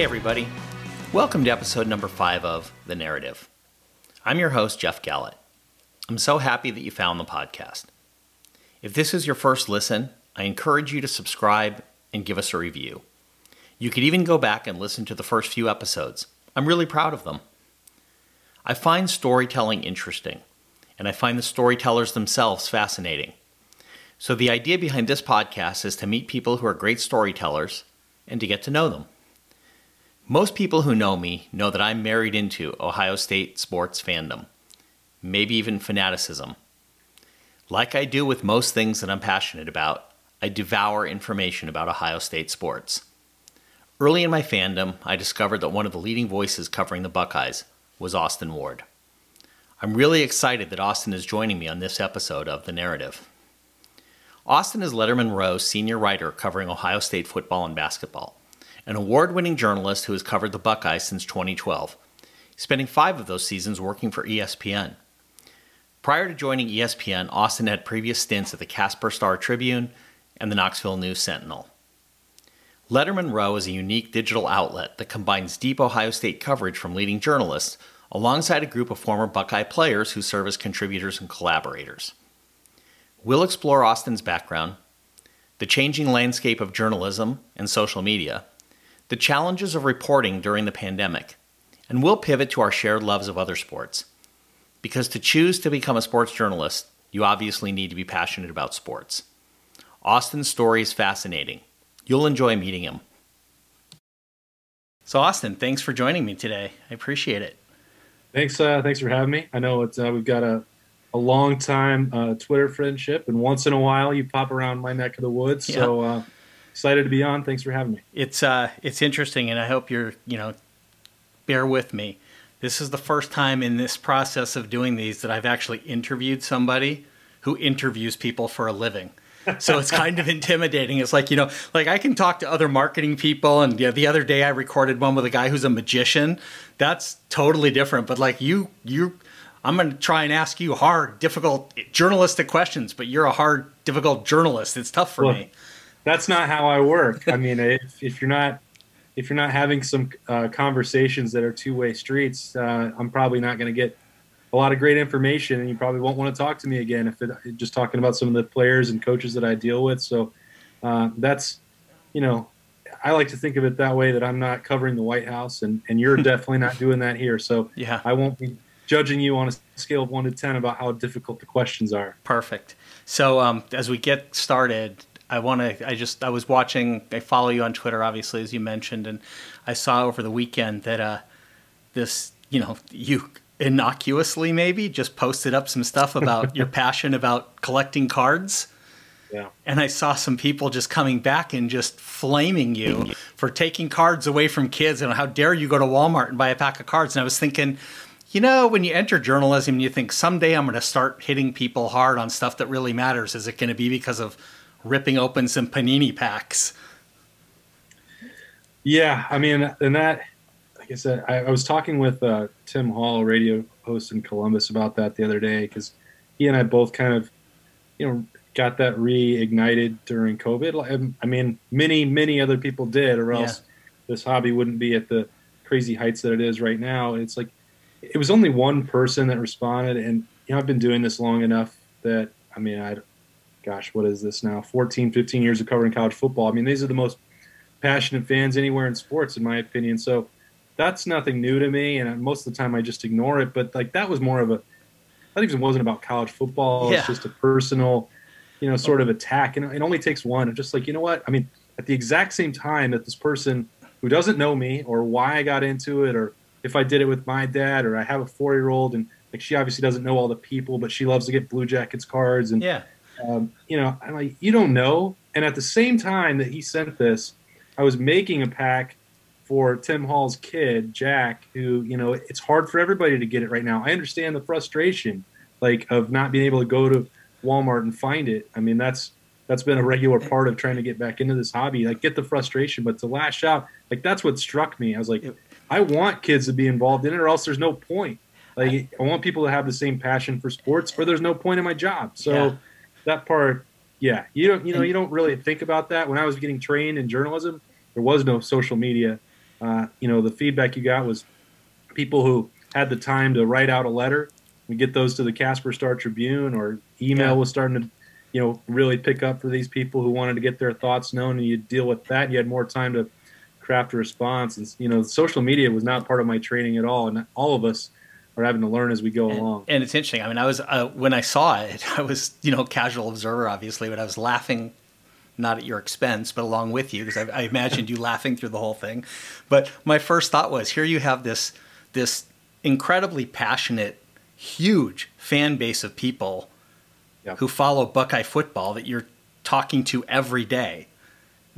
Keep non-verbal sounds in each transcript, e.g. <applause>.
Hey, everybody. Welcome to episode number five of The Narrativ. I'm your host, Jeff Gallett. I'm so happy that you found the podcast. If this is your first listen, I encourage you to subscribe and give us a review. You could even go back and listen to the first few episodes. I'm really proud of them. I find storytelling interesting, and I find the storytellers themselves fascinating. So, the idea behind this podcast is to meet people who are great storytellers and to get to know them. Most people who know me know that I'm married into Ohio State sports fandom, maybe even fanaticism. Like I do with most things that I'm passionate about, I devour information about Ohio State sports. Early in my fandom, I discovered that one of the leading voices covering the Buckeyes was Austin Ward. I'm really excited that Austin is joining me on this episode of The Narrativ. Austin is Lettermen Row's senior writer covering Ohio State football and basketball an award winning journalist who has covered the Buckeyes since 2012, spending five of those seasons working for ESPN. Prior to joining ESPN, Austin had previous stints at the Casper Star Tribune and the Knoxville News Sentinel. Lettermen Row is a unique digital outlet that combines deep Ohio State coverage from leading journalists alongside a group of former Buckeye players who serve as contributors and collaborators. We'll explore Austin's background, the changing landscape of journalism and social media, the challenges of reporting during the pandemic, and we'll pivot to our shared loves of other sports. Because to choose to become a sports journalist, you obviously need to be passionate about sports. Austin's story is fascinating. You'll enjoy meeting him. So, Austin, thanks for joining me today. I appreciate it. Thanks, uh, thanks for having me. I know it's uh, we've got a a long time uh, Twitter friendship, and once in a while you pop around my neck of the woods. Yeah. So uh, excited to be on. Thanks for having me. It's uh, it's interesting, and I hope you're you know bear with me. This is the first time in this process of doing these that I've actually interviewed somebody who interviews people for a living. so it's kind of <laughs> intimidating. It's like you know, like I can talk to other marketing people, and you know, the other day I recorded one with a guy who's a magician. That's totally different. But like you, you, I'm going to try and ask you hard, difficult journalistic questions. But you're a hard, difficult journalist. It's tough for well, me that's not how I work. I mean, <laughs> if, if you're not if you're not having some uh, conversations that are two way streets, uh, I'm probably not going to get a lot of great information, and you probably won't want to talk to me again if it, just talking about some of the players and coaches that I deal with. So uh, that's you know. I like to think of it that way that I'm not covering the White House, and, and you're <laughs> definitely not doing that here. So yeah, I won't be judging you on a scale of one to ten about how difficult the questions are. Perfect. So um, as we get started, I want to. I just. I was watching. I follow you on Twitter, obviously, as you mentioned, and I saw over the weekend that uh, this. You know, you innocuously maybe just posted up some stuff about <laughs> your passion about collecting cards. Yeah. And I saw some people just coming back and just flaming you for taking cards away from kids and how dare you go to Walmart and buy a pack of cards. And I was thinking, you know, when you enter journalism, you think someday I'm going to start hitting people hard on stuff that really matters. Is it going to be because of ripping open some panini packs. Yeah, I mean, and that, like I said, I, I was talking with uh, Tim Hall, radio host in Columbus, about that the other day because he and I both kind of, you know, got that reignited during COVID. I mean, many, many other people did, or else yeah. this hobby wouldn't be at the crazy heights that it is right now. It's like it was only one person that responded, and you know, I've been doing this long enough that I mean, I gosh, what is this now? 14, 15 years of covering college football. I mean, these are the most passionate fans anywhere in sports, in my opinion. So that's nothing new to me. And most of the time I just ignore it. But like that was more of a, I think it wasn't about college football. Yeah. It's just a personal, you know, sort of attack. And it only takes one. And just like, you know what? I mean, at the exact same time that this person who doesn't know me or why I got into it or if I did it with my dad or I have a four year old and like she obviously doesn't know all the people, but she loves to get Blue Jackets cards and yeah um, you know, I'm like, you don't know. And at the same time that he sent this, I was making a pack for Tim Hall's kid, Jack, who, you know, it's hard for everybody to get it right now. I understand the frustration, like, of not being able to go to Walmart and find it. I mean, that's that's been a regular part of trying to get back into this hobby. Like, get the frustration, but to lash out, like, that's what struck me. I was like, I want kids to be involved in it, or else there's no point. Like, I want people to have the same passion for sports, or there's no point in my job. So. Yeah that part, yeah, you don't you know you don't really think about that. When I was getting trained in journalism, there was no social media. uh, you know, the feedback you got was people who had the time to write out a letter. We get those to the Casper Star Tribune, or email yeah. was starting to, you know, really pick up for these people who wanted to get their thoughts known, and you deal with that. You had more time to craft a response, and you know, social media was not part of my training at all, and all of us are having to learn as we go and, along. And it's interesting. I mean, I was uh, when I saw it, <laughs> I was you know casual observer, obviously, but I was laughing not at your expense, but along with you, because I, I, imagined you <laughs> laughing through the whole thing. But my first thought was, here you have this this incredibly passionate, huge fan base of people yep. who follow Buckeye football that you're talking to every day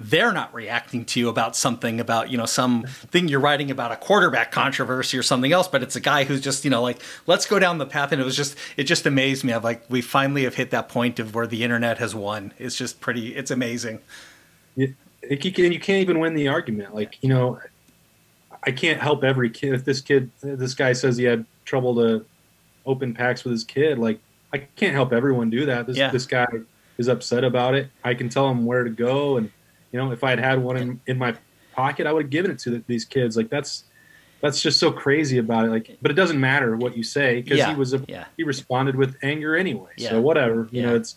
they're not reacting to you about something about you know some thing you're writing about a quarterback controversy or something else but it's a guy who's just you know like let's go down the path. And it was just it just amazed me. Of like we finally have hit that point of where the internet has won. It's just pretty it's amazing. You, you, can, you can't even win the argument. Like you know i can't help every kid if this kid this guy says he had trouble to open packs with his kid like i can't help everyone do that. This, yeah. this guy is upset about it. I can tell him where to go and you know, if I had had one in, in my pocket, I would have given it to the, these kids. Like that's that's just so crazy about it. Like, but it doesn't matter what you say because yeah, he was a, yeah. he responded with anger anyway. Yeah. So whatever, you know, it's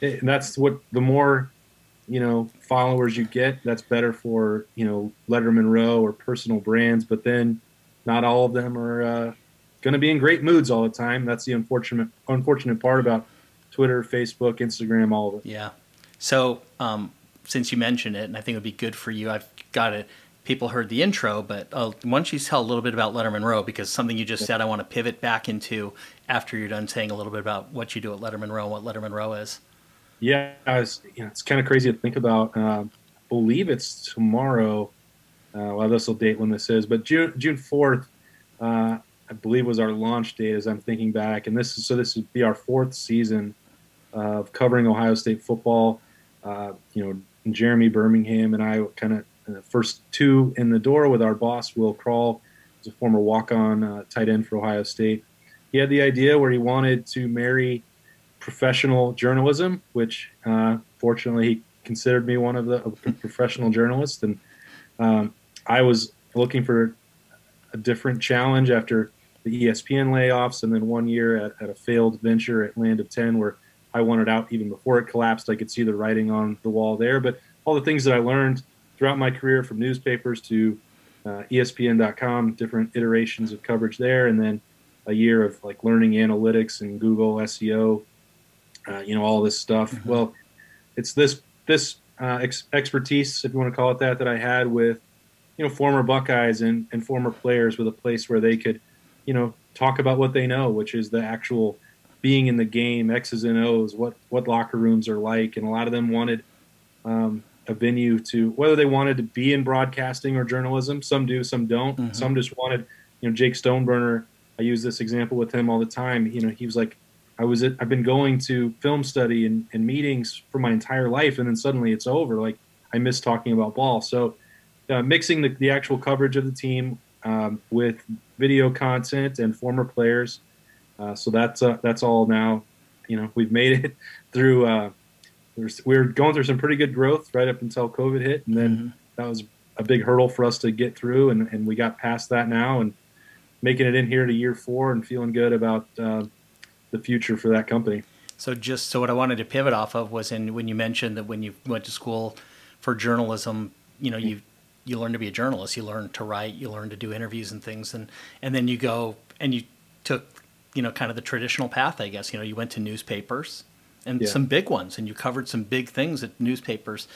it, that's what the more you know followers you get, that's better for you know Lettermen Row or personal brands. But then not all of them are uh, going to be in great moods all the time. That's the unfortunate unfortunate part about Twitter, Facebook, Instagram, all of it. Yeah. So um, since you mentioned it, and I think it would be good for you. I've got it. People heard the intro, but uh, why don't you tell a little bit about Lettermen Row? Because something you just said, I want to pivot back into after you're done saying a little bit about what you do at Lettermen Row and what Lettermen Row is. Yeah, it's, you know, it's kind of crazy to think about. Uh, believe it's tomorrow. Uh, well, this will date when this is, but June June fourth, uh, I believe was our launch date. As I'm thinking back, and this is so this would be our fourth season of covering Ohio State football. Uh, you know, Jeremy Birmingham and I kind of uh, first two in the door with our boss, Will Kral, who's a former walk on uh, tight end for Ohio State. He had the idea where he wanted to marry professional journalism, which uh, fortunately he considered me one of the professional journalists. And um, I was looking for a different challenge after the ESPN layoffs and then one year at, at a failed venture at Land of 10 where I wanted out even before it collapsed. I could see the writing on the wall there. But all the things that I learned throughout my career from newspapers to uh, ESPN.com, different iterations of coverage there, and then a year of like learning analytics and Google SEO, uh, you know, all this stuff. Mm-hmm. Well, it's this this uh, ex- expertise, if you want to call it that, that I had with you know former Buckeyes and, and former players with a place where they could, you know, talk about what they know, which is the actual being in the game, X's and O's, what what locker rooms are like, and a lot of them wanted um, a venue to whether they wanted to be in broadcasting or journalism. Some do, some don't. Mm-hmm. Some just wanted, you know, Jake Stoneburner. I use this example with him all the time. You know, he was like, I was at, I've been going to film study and, and meetings for my entire life, and then suddenly it's over. Like I miss talking about ball. So uh, mixing the, the actual coverage of the team um, with video content and former players uh, so that's uh, that's all now. You know, we've made it <laughs> through. Uh, we are going through some pretty good growth right up until COVID hit, and then mm-hmm. that was a big hurdle for us to get through, and, and we got past that now, and making it in here to year four, and feeling good about uh, the future for that company. So just so what I wanted to pivot off of was in when you mentioned that when you went to school for journalism, you know, you you learn to be a journalist, you learn to write, you learn to do interviews and things, and and then you go and you took you know, kind of the traditional path, I guess. You know, you went to newspapers and yeah. some big ones, and you covered some big things at newspapers,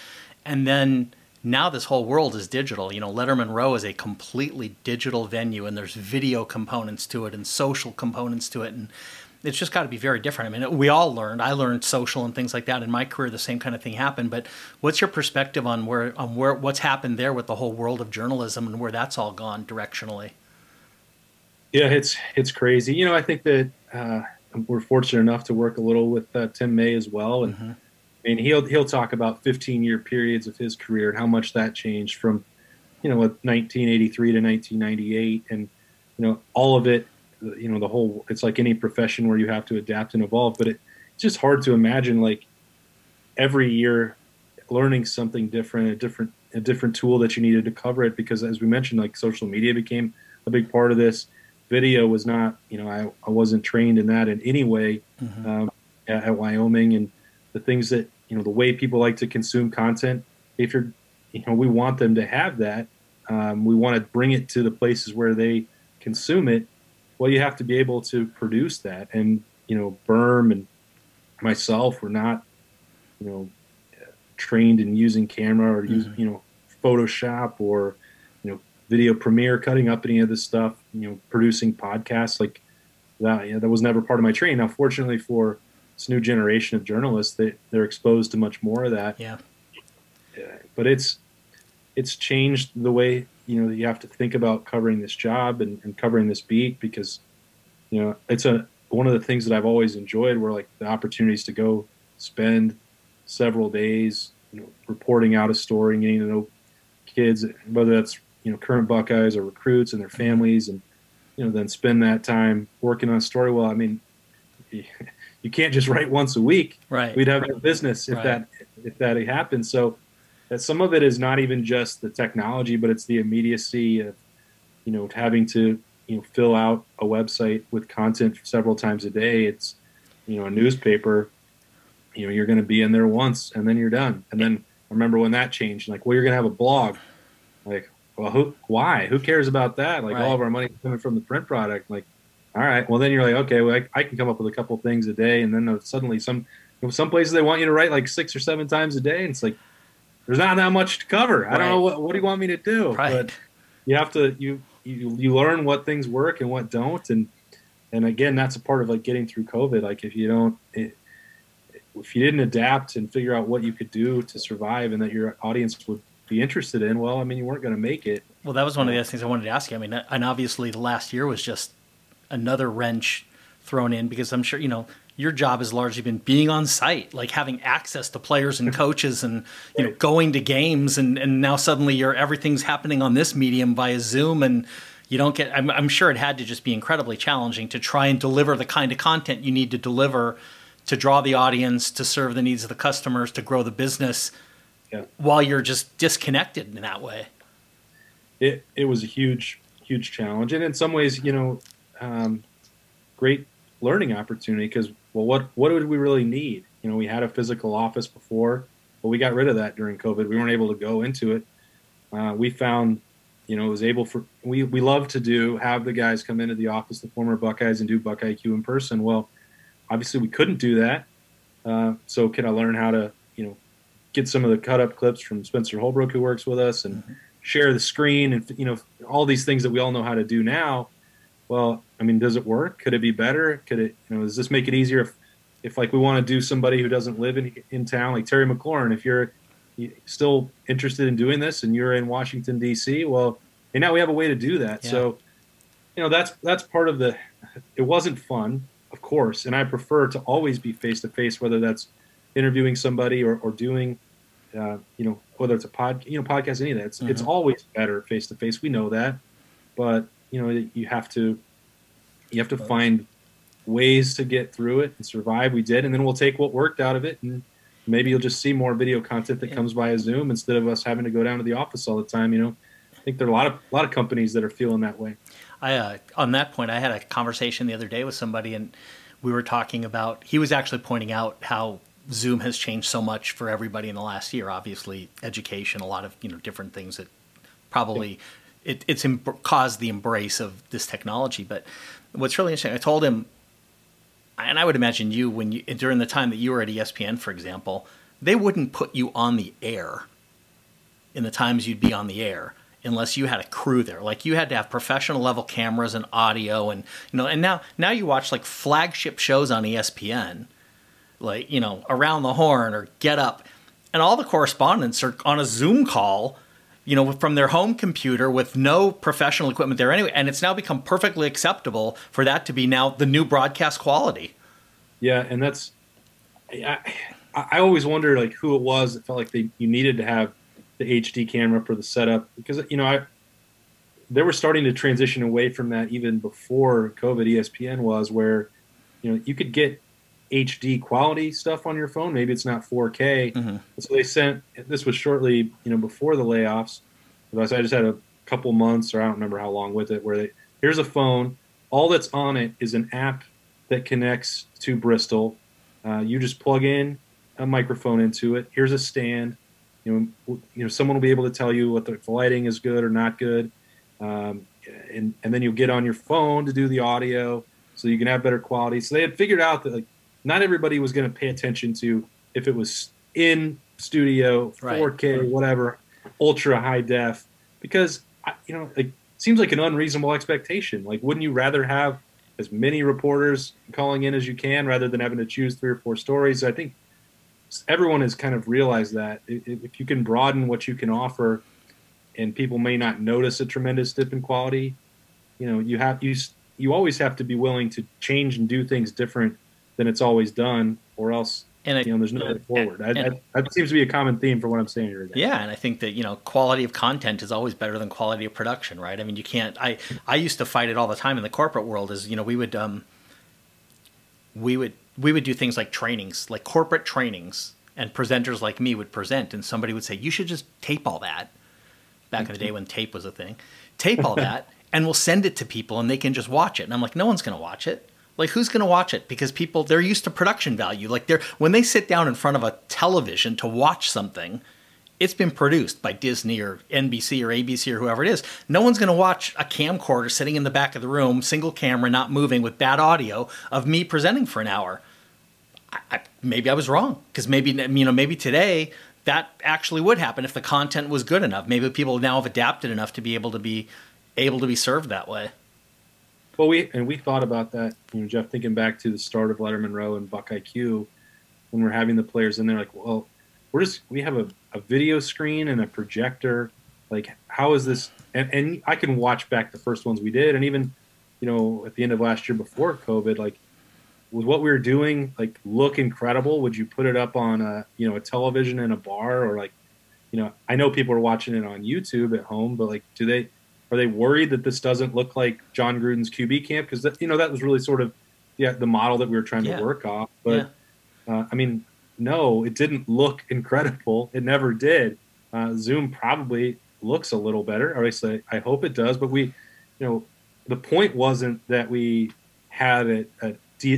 and then now this whole world is digital. You know, Lettermen Row is a completely digital venue, and there's video components to it and social components to it, and it's just got to be very different. I mean, we all learned. I learned social and things like that in my career. The same kind of thing happened. But what's your perspective on where on where what's happened there with the whole world of journalism and where that's all gone directionally? Yeah, it's it's crazy. You know, I think that uh, we're fortunate enough to work a little with uh, Tim May as well, and mm-hmm. and he'll he'll talk about 15 year periods of his career and how much that changed from, you know, 1983 to 1998, and you know all of it. You know, the whole. It's like any profession where you have to adapt and evolve, but it, it's just hard to imagine like every year learning something different, a different a different tool that you needed to cover it because, as we mentioned, like social media became a big part of this. Video was not, you know, I, I wasn't trained in that in any way mm-hmm. um, at, at, Wyoming, and the things that you know, the way people like to consume content. If you're, you know, we want them to have that. Um, we want to bring it to the places where they consume it. Well, you have to be able to produce that, and you know, Berm and myself were not, you know, trained in using camera or use, mm-hmm. you know, Photoshop or, you know, video Premiere, cutting up any of this stuff, you know, producing podcasts like that. You know, that was never part of my training. Now, fortunately for this new generation of journalists, they, they're exposed to much more of that. Yeah. But it's, it's changed the way, you know, you have to think about covering this job and, and covering this beat because, you know, it's a, one of the things that I've always enjoyed were like the opportunities to go spend several days, you know, reporting out a story, getting to know kids, whether that's you know current Buckeyes or recruits and their families, and you know then spend that time working on a story. Well, I mean, <laughs> you can't just write once a week. Right. We'd have no business if right. that if that happened. So that some of it is not even just the technology, but it's the immediacy of you know having to you know fill out a website with content several times a day. It's you know a newspaper. You know you're going to be in there once and then you're done. And then I remember when that changed. Like, well, you're going to have a blog. Like, well, who? Why? Who cares about that? Like, right. all of our money coming from the print product. Like, all right. Well, then you're like, okay, well, I, I can come up with a couple things a day, and then uh, suddenly some some places they want you to write like six or seven times a day, and it's like there's not that much to cover. Right. I don't know what, what do you want me to do. Right. But you have to you you you learn what things work and what don't and and again that's a part of like getting through covid like if you don't it, if you didn't adapt and figure out what you could do to survive and that your audience would be interested in well i mean you weren't going to make it. Well that was one of the uh, other things i wanted to ask you. I mean uh, and obviously the last year was just another wrench thrown in because i'm sure you know your job has largely been being on site, like having access to players and <laughs> coaches and you know going to games and, and now suddenly you're everything's happening on this medium via Zoom and you don't get I'm, I'm sure it had to just be incredibly challenging to try and deliver the kind of content you need to deliver to draw the audience, to serve the needs of the customers, to grow the business yeah. while you're just disconnected in that way. It it was a huge huge challenge and in some ways, you know, um, great learning opportunity because well, what what did we really need? You know, we had a physical office before, but we got rid of that during COVID. We weren't able to go into it. Uh, we found, you know, it was able for we we love to do have the guys come into the office, the former Buckeyes, and do Buck IQ in person. Well, obviously we couldn't do that. Uh, so can I learn how to, get some of the cut up clips from Spencer Holbrook who works with us and mm-hmm. share the screen and you know all these things that we all know how to do now well, I mean, does it work? Could it be better? Could it, you know, does this make it easier if, if like we want to do somebody who doesn't live in, in town, like Terry McLaurin, if you're still interested in doing this and you're in Washington D.C., well, and now we have a way to do that. Yeah. So, you know, that's that's part of the. It wasn't fun, of course, and I prefer to always be face to face, whether that's interviewing somebody or, or doing, uh, you know, whether it's a pod, you know, podcast, any of that. It's, mm-hmm. it's always better face to face. We know that, but you know you have to you have to find ways to get through it and survive. We did, and then we'll take what worked out of it, and maybe you'll just see more video content that yeah. comes via Zoom instead of us having to go down to the office all the time. You know, I think there are a lot of a lot of companies that are feeling that way. I uh, on that point, I had a conversation the other day with somebody, and we were talking about. He was actually pointing out how Zoom has changed so much for everybody in the last year. Obviously, education, a lot of you know different things that probably it, it's em- caused the embrace of this technology. But what's really interesting, I told him, and I would imagine you when you during the time that you were at ESPN, for example, they wouldn't put you on the air in the times you'd be on the air unless you had a crew there. Like you had to have professional level cameras and audio and you know, and now now you watch like flagship shows on ESPN, like, you know, Around the Horn or Get Up, and all the correspondents are on a Zoom call you know, from their home computer with no professional equipment there anyway. And it's now become perfectly acceptable for that to be now the new broadcast quality. Yeah, and that's I, I always wondered like who it was that felt like they you needed to have the HD camera for the setup because you know I they were starting to transition away from that even before COVID. ESPN was where you know you could get HD quality stuff on your phone. Maybe it's not 4K. Mm-hmm. So they sent this was shortly, you know, before the layoffs. I just had a couple months, or I don't remember how long with it, where they here's a phone. All that's on it is an app that connects to Bristol. Uh, you just plug in a microphone into it. Here's a stand. You know, you know, someone will be able to tell you what the, the lighting is good or not good, um, and and then you'll get on your phone to do the audio so you can have better quality. So they had figured out that like not everybody was going to pay attention to if it was in studio, 4K, right. whatever, ultra high def, because you know, like seems like an unreasonable expectation. Like, wouldn't you rather have as many reporters calling in as you can rather than having to choose three or four stories? I think everyone has kind of realized that if you can broaden what you can offer, and people may not notice a tremendous dip in quality, you know, you have you you always have to be willing to change and do things different than it's always done, or else and I, you know, there's no way forward. And, I, I, that seems to be a common theme for what I'm saying here. Today. Yeah, and I think that you know, quality of content is always better than quality of production, right? I mean, you can't. I I used to fight it all the time in the corporate world. Is you know, we would um, we would we would do things like trainings, like corporate trainings, and presenters like me would present, and somebody would say, "You should just tape all that." Back in the day when tape was a thing, tape all <laughs> that, and we'll send it to people, and they can just watch it. And I'm like, no one's going to watch it like who's going to watch it? Because people they're used to production value. Like they're when they sit down in front of a television to watch something, it's been produced by Disney or NBC or ABC or whoever it is. No one's going to watch a camcorder sitting in the back of the room, single camera, not moving, with bad audio of me presenting for an hour. I, I, maybe I was wrong because maybe you know maybe today that actually would happen if the content was good enough. Maybe people now have adapted enough to be able to be able to be served that way. Well, we and we thought about that, you know, Jeff. Thinking back to the start of Lettermen Row and Buck IQ, when we're having the players in there, like, well, we're just we have a, a video screen and a projector. Like, how is this? And, and I can watch back the first ones we did, and even, you know, at the end of last year before COVID, like, with what we were doing, like, look incredible. Would you put it up on a, you know, a television in a bar or like, you know, I know people are watching it on YouTube at home, but like, do they? Are they worried that this doesn't look like Jon Gruden's QB camp? Because you know that was really sort of yeah the model that we were trying yeah. to work off. But yeah. uh, I mean, no, it didn't look <laughs> incredible. It never did. Uh, Zoom probably looks a little better. Or I hope it does. But we, you know, the point wasn't that we had a, a,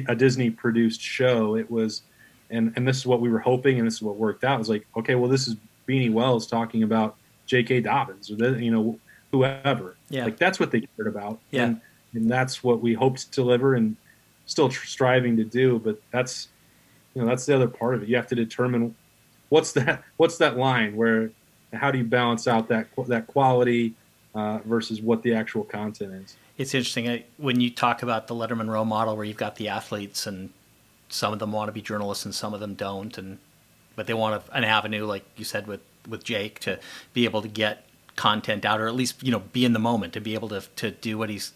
a Disney produced show. It was, and and this is what we were hoping, and this is what worked out. It was like, okay, well, this is Beanie Wells talking about J.K. Dobbins, or the, you know, whoever. Yeah. Like that's what they cared about. Yeah. And, and that's what we hope to deliver and still tr- striving to do. But that's, you know, that's the other part of it. You have to determine what's that, what's that line where, how do you balance out that, that quality uh, versus what the actual content is? It's interesting when you talk about the Lettermen Row model where you've got the athletes and some of them want to be journalists and some of them don't. And, but they want an avenue, like you said, with, with Jake to be able to get content out, or at least you know be in the moment to be able to to do what he's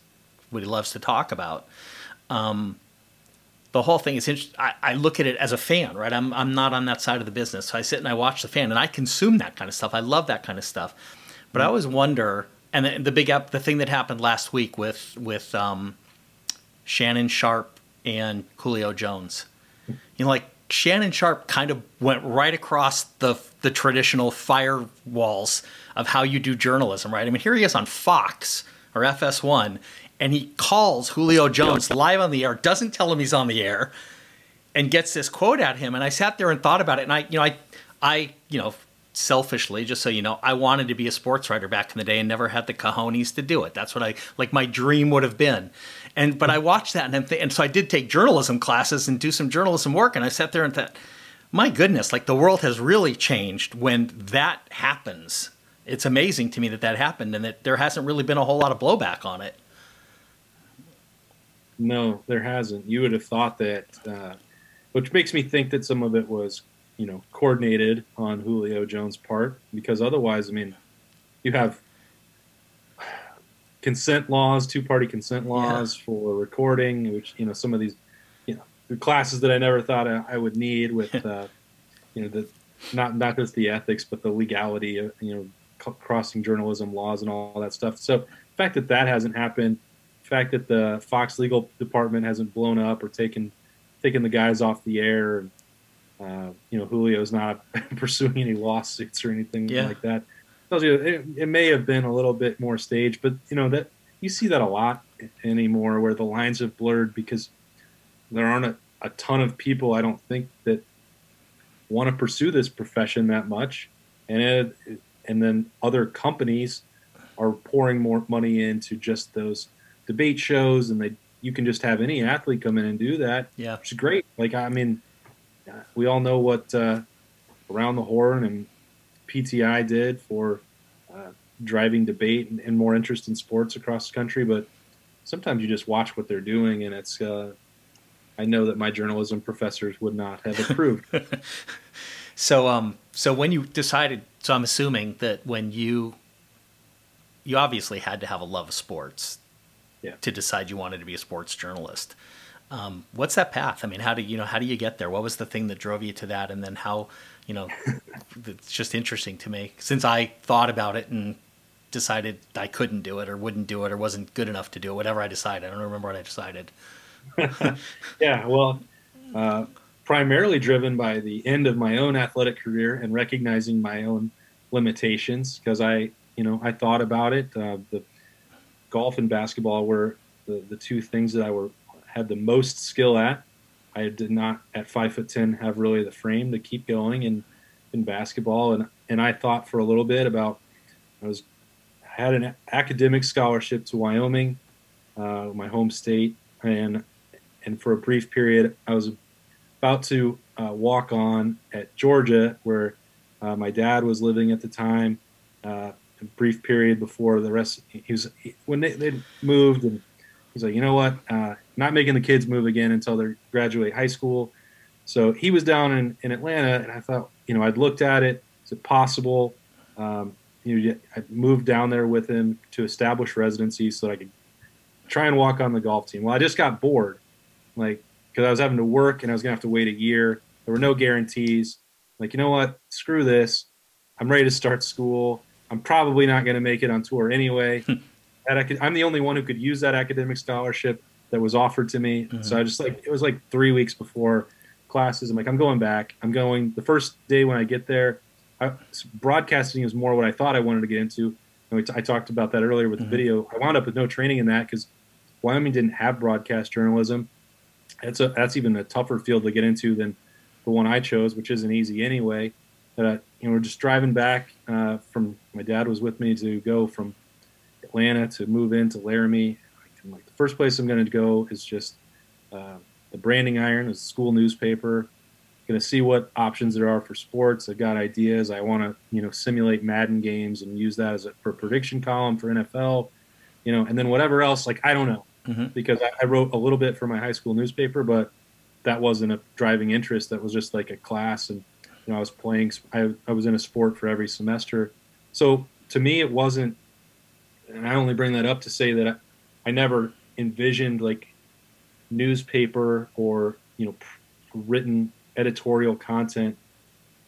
what he loves to talk about. Um, the whole thing is interesting. I, look at it as a fan, right? I'm I'm not on that side of the business, so I sit and I watch the fan, and I consume that kind of stuff. I love that kind of stuff, but I always wonder. And the, the big up, the thing that happened last week with with um, Shannon Sharpe and Julio Jones, you know, like Shannon Sharpe kind of went right across the the traditional firewalls of how you do journalism, right? I mean, here he is on Fox or FS1, and he calls Julio Jones live on the air, doesn't tell him he's on the air, and gets this quote at him. And I sat there and thought about it, and I, you know, I, I, you know, selfishly, just so you know, I wanted to be a sports writer back in the day and never had the cojones to do it. That's what I like. My dream would have been. And but I watched that and th- and so I did take journalism classes and do some journalism work. And I sat there and thought, my goodness, like the world has really changed when that happens it's amazing to me that that happened and that there hasn't really been a whole lot of blowback on it. No, there hasn't. You would have thought that, uh, which makes me think that some of it was, you know, coordinated on Julio Jones' part, because otherwise, I mean, you have <sighs> consent laws, two-party consent laws yeah. for recording, which you know some of these, the classes that I never thought I, would need with, <laughs> uh, you know, the not not just the ethics but the legality, of, you know, crossing journalism laws and all that stuff. So the fact that that hasn't happened, the fact that the Fox legal department hasn't blown up or taken taking the guys off the air. And, uh, you know, Julio's not <laughs> pursuing any lawsuits or anything Yeah. like that. Tells you it, it may have been a little bit more staged, but you know that you see that a lot anymore, where the lines have blurred because there aren't a, a ton of people. I don't think that want to pursue this profession that much, and it, and then other companies are pouring more money into just those debate shows, and they you can just have any athlete come in and do that, Yeah. which is great. Like I mean, we all know what uh, around the horn and PTI did for uh, driving debate and, and more interest in sports across the country, but sometimes you just watch what they're doing, and it's. Uh, I know that my journalism professors would not have <laughs> approved. So um so when you decided so I'm assuming that when you you obviously had to have a love of sports Yeah. to decide you wanted to be a sports journalist. Um, what's that path? I mean, how do you know how do you get there? What was the thing that drove you to that and then how, you know, <laughs> it's just interesting to me since I thought about it and decided I couldn't do it or wouldn't do it or wasn't good enough to do it, whatever I decided. I don't remember what I decided. <laughs> yeah, well, uh, primarily driven by the end of my own athletic career and recognizing my own limitations because I, you know, I thought about it. Uh, the golf and basketball were the, the two things that I were had the most skill at. I did not at five foot ten have really the frame to keep going in in basketball, and and I thought for a little bit about I was had an academic scholarship to Wyoming, uh, my home state, and and for a brief period I was about to uh, walk on at Georgia, where uh, my dad was living at the time. Uh, a brief period before the rest, he was he, when they they moved, and he's like, you know what, uh, not making the kids move again until they graduate high school. So he was down in, in Atlanta, and I thought, you know, I'd looked at it. Is it possible? Um, you know, I moved down there with him to establish residency so that I could try and walk on the golf team. Well, I just got bored, like because I was having to work and I was gonna have to wait a year. There were no guarantees. Like, you know what? Screw this. I'm ready to start school. I'm probably not going to make it on tour anyway. <laughs> that I could, I'm the only one who could use that academic scholarship that was offered to me. Mhm. So I just like it was like three weeks before classes. I'm like, I'm going back. I'm going the first day when I get there. I, broadcasting is more what I thought I wanted to get into. And we t- I talked about that earlier with Mhm. the video. I wound up with no training in that because Wyoming didn't have broadcast journalism. That's a that's even a tougher field to get into than the one I chose, which isn't easy anyway. But uh, you know, we're just driving back uh, from my dad was with me to go from Atlanta to move into Laramie. Like the first place I'm going to go is just uh, the Branding Iron, a school newspaper. Going to see what options there are for sports. I've got ideas. I want to you know simulate Madden games and use that as a for prediction column for NFL. You know, and then whatever else, like I don't know Mhm. because I, I wrote a little bit for my high school newspaper, but that wasn't a driving interest. That was just like a class, and you know, I was playing. I, I was in a sport for every semester, so to me, it wasn't. And I only bring that up to say that I, I never envisioned like newspaper or you know written editorial content.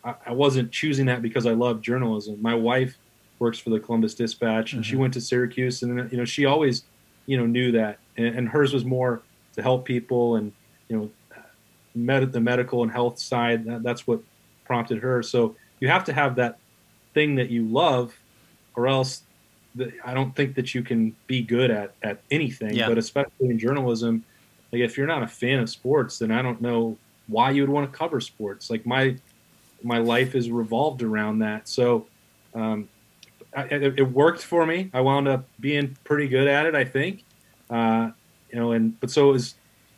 I, I wasn't choosing that because I love journalism. My wife works for the Columbus Dispatch, and she Mhm. went to Syracuse, and you know she always you know knew that, and, and hers was more to help people and you know med- the medical and health side. That, that's what prompted her. So you have to have that thing that you love, or else the, I don't think that you can be good at at anything. Yeah. But especially in journalism, like if you're not a fan of sports, then I don't know why you would want to cover sports. Like my my life is revolved around that. So um, I, it, it worked for me. I wound up being pretty good at it, I think. Uh, you know, and but so was.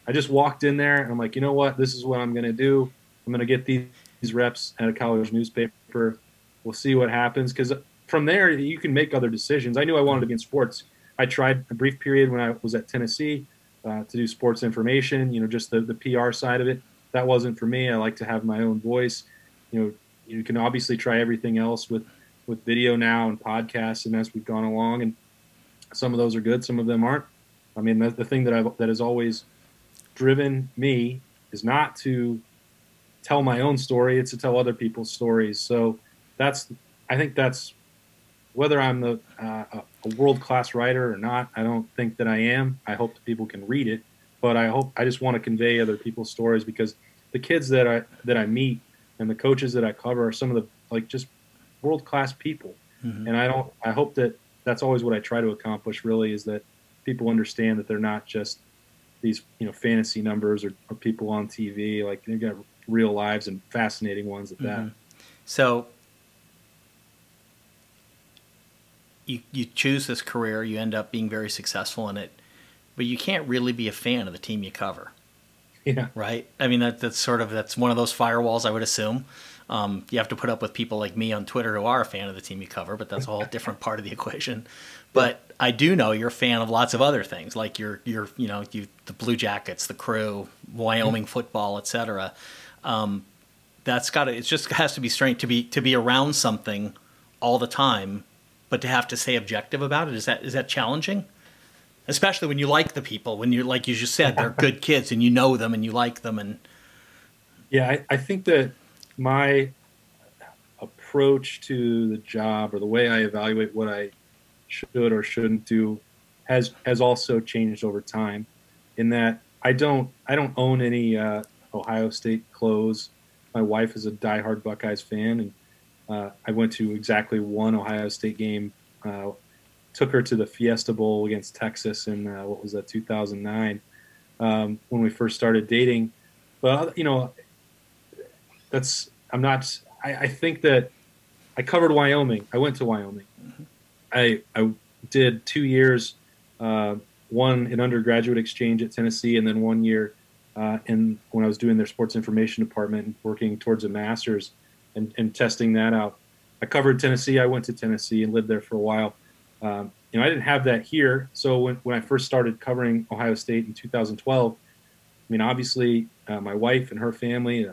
I just walked in there and I'm like, you know what? This is what I'm to do. I'm to get these, these reps at a college newspaper. We'll see what happens because from there you can make other decisions. I knew I wanted to be in sports. I tried a brief period when I was at Tennessee uh, to do sports information. You know, just the the PR side of it. That wasn't for me. I like to have my own voice. You know, you can obviously try everything else with with video now and podcasts and as we've gone along and some of those are good some of them aren't i mean that's the thing that i that has always driven me is not to tell my own story it's to tell other people's stories so that's i think that's whether i'm the uh, a world class writer or not i don't think that i am i hope that people can read it but I hope I just want to convey other people's stories because the kids that I that I meet and the coaches that I cover are some of the like just world class people, mm-hmm. and I don't. I hope that that's always what I try to accomplish. Really, is that people understand that they're not just these you know fantasy numbers or, or people on TV. Like they've got real lives and fascinating ones at that. Mm-hmm. So you you choose this career, you end up being very successful in it, but you can't really be a fan of the team you cover. Yeah. Right. I mean that that's sort of that's one of those firewalls I would assume. Um, you have to put up with people like me on Twitter who are a fan of the team you cover, but that's a whole different part of the <laughs> equation. But I do know you're a fan of lots of other things, like your your you know you the Blue Jackets, the Crew, Wyoming football, etc. Um, that's got to it just has to be strange to be to be around something all the time, but to have to stay objective about it is that is that challenging? Especially when you like the people, when you're like you just said, they're <laughs> good kids and you know them and you like them and yeah, I, I think that my approach to the job or the way I evaluate what I should or shouldn't do has has also changed over time. In that I don't I don't own any uh, Ohio State clothes. My wife is a diehard Buckeyes fan, and uh, I went to exactly one Ohio State game. Uh, took her to the Fiesta Bowl against Texas in uh, what was that 2009 um, when we first started dating. But you know, that's I'm not. I, I, think that I covered Wyoming. I went to Wyoming. Mm-hmm. I I did two years, uh, one an undergraduate exchange at Tennessee, and then one year uh, in when I was doing their sports information department and working towards a master's and, and testing that out. I covered Tennessee. I went to Tennessee and lived there for a while. Um, you know, I didn't have that here. So when, when I first started covering Ohio State in 2012, I mean, obviously, uh, my wife and her family, uh,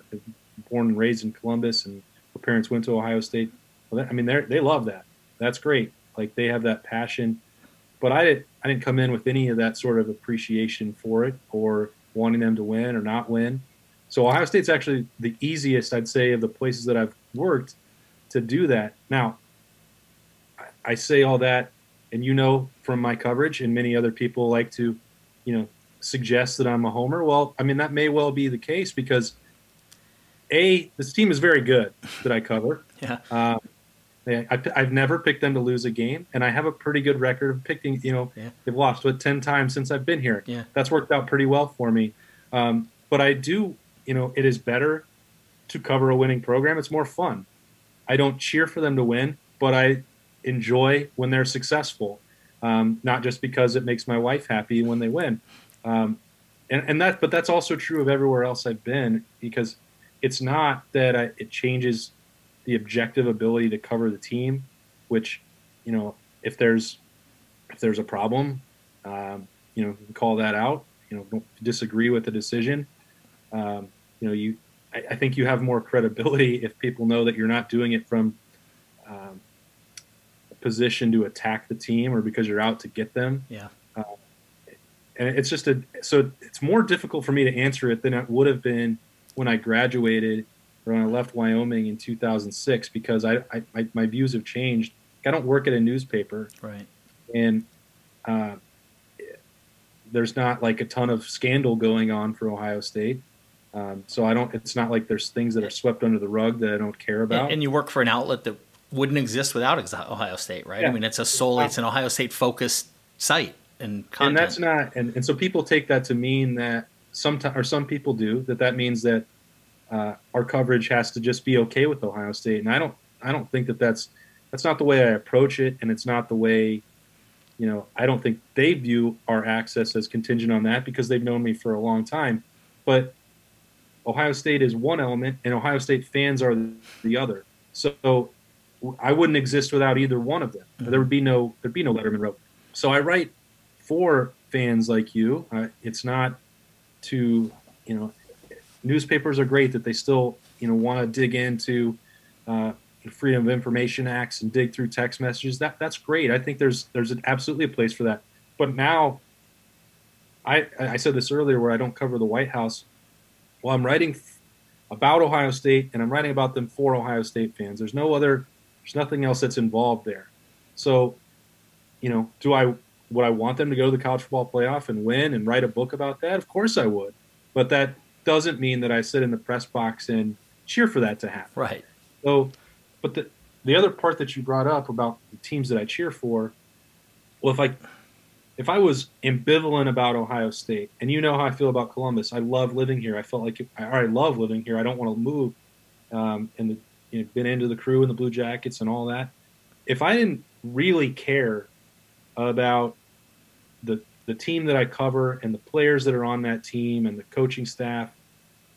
born and raised in Columbus, and her parents went to Ohio State. Well, I mean, they they love that. That's great. Like they have that passion. But I didn't I didn't come in with any of that sort of appreciation for it or wanting them to win or not win. So Ohio State's actually the easiest, I'd say, of the places that I've worked to do that. Now, I say all that, and you know from my coverage, and many other people like to, you know, suggest that I'm a homer. Well, I mean that may well be the case because a this team is very good that I cover. <laughs> Yeah. Um, I, have never picked them to lose a game, and I have a pretty good record of picking. You know, yeah. they've lost what ten times since I've been here. Yeah. That's worked out pretty well for me. Um, but I do, you know, it is better to cover a winning program. It's more fun. I don't cheer for them to win, but I enjoy when they're successful. Um, not just because it makes my wife happy when they win. Um, and, and that, but that's also true of everywhere else I've been because it's not that I, it changes the objective ability to cover the team, which, you know, if there's if there's a problem, um, you know, call that out. You know, don't disagree with the decision. Um, you know, you I, I, think you have more credibility <laughs> if people know that you're not doing it from um, a position to attack the team or because you're out to get them. Yeah. Uh, and it's just a so it's more difficult for me to answer it than it would have been when I graduated or when I left Wyoming in 2006 because I, I my, my, views have changed. I don't work at a newspaper, right? And uh, there's not like a ton of scandal going on for Ohio State. Um, so I don't. It's not like there's things that are swept under the rug that I don't care about. And, and you work for an outlet that wouldn't exist without Ohio State, right? Yeah. I mean, it's a solely it's an Ohio State focused site and content. And that's not. And, and so people take that to mean that sometimes, or some people do, that that means that uh, our coverage has to just be okay with Ohio State. And I don't, I don't think that that's that's not the way I approach it, and it's not the way, you know, I don't think they view our access as contingent on that because they've known me for a long time. But Ohio State is one element, and Ohio State fans are the other. So I wouldn't exist without either one of them. Mm-hmm. There would be no there'd be no Lettermen Row. So I write for fans like you. Uh, it's not to you know newspapers are great that they still you know want to dig into uh, freedom of information acts and dig through text messages. That that's great. I think there's there's absolutely a place for that. But now i i said this earlier where i don't cover the white house. Well i'm writing about ohio state and i'm writing about them for ohio state fans. There's no other there's nothing else that's involved there. So you know do i would I want them to go to the college football playoff and win and write a book about that? Of course I would. But that doesn't mean that I sit in the press box and cheer for that to happen. Right. So, but the the other part that you brought up about the teams that I cheer for, well, if I if I was ambivalent about Ohio State, and you know how I feel about Columbus, I love living here. I felt like I, I love living here. I don't want to move, um, and the, you know, been into the crew and the Blue Jackets and all that. If I didn't really care about the the team that I cover and the players that are on that team and the coaching staff,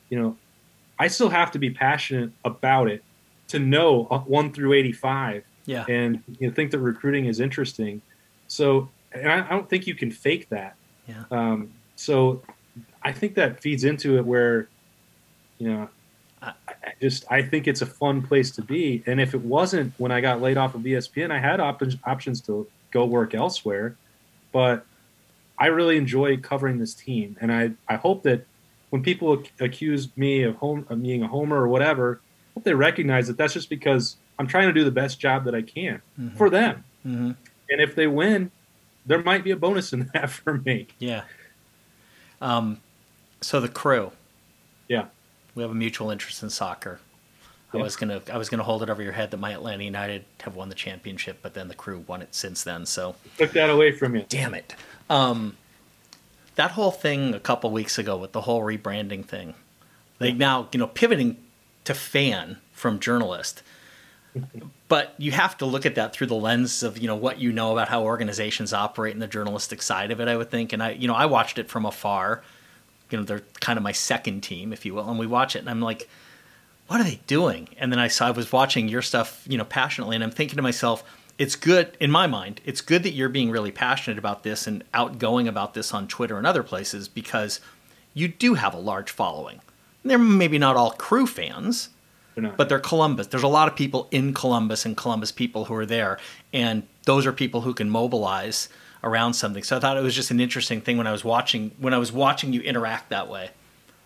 you know, I still have to be passionate about it to know one through eighty five. Yeah. And you know, think that recruiting is interesting. So, and I, I don't think you can fake that. Yeah. Um, so, I think that feeds into it where, you know, I, I just I think it's a fun place to be. And if it wasn't when I got laid off of ESPN, I had op- options to go work elsewhere. But I really enjoy covering this team, and I, I hope that when people ac- accuse me of, home, of being a homer or whatever, I hope they recognize that that's just because I'm trying to do the best job that I can Mhm. for them. Mm-hmm. And if they win, there might be a bonus in <laughs> that for me. Yeah. Um, so the crew. Yeah. We have a mutual interest in soccer. I was gonna I was gonna hold it over your head that my Atlanta United have won the championship, but then the crew won it since then. So Took that away from you. damn it. Um, that whole thing a couple weeks ago with the whole rebranding thing, they now you know pivoting to fan from journalist. But you have to look at that through the lens of you know what you know about how organizations operate and the journalistic side of it. I would think, and I you know I watched it from afar. You know they're kind of my second team, if you will, and we watch it, and I'm like, what are they doing? And then I saw I was watching your stuff, you know, passionately, and I'm thinking to myself, it's good in my mind. It's good that you're being really passionate about this and outgoing about this on Twitter and other places because you do have a large following. They're maybe not all crew fans, They're not. but they're Columbus. There's a lot of people in Columbus and Columbus people who are there, and those are people who can mobilize around something. So I thought it was just an interesting thing when I was watching when I was watching you interact that way.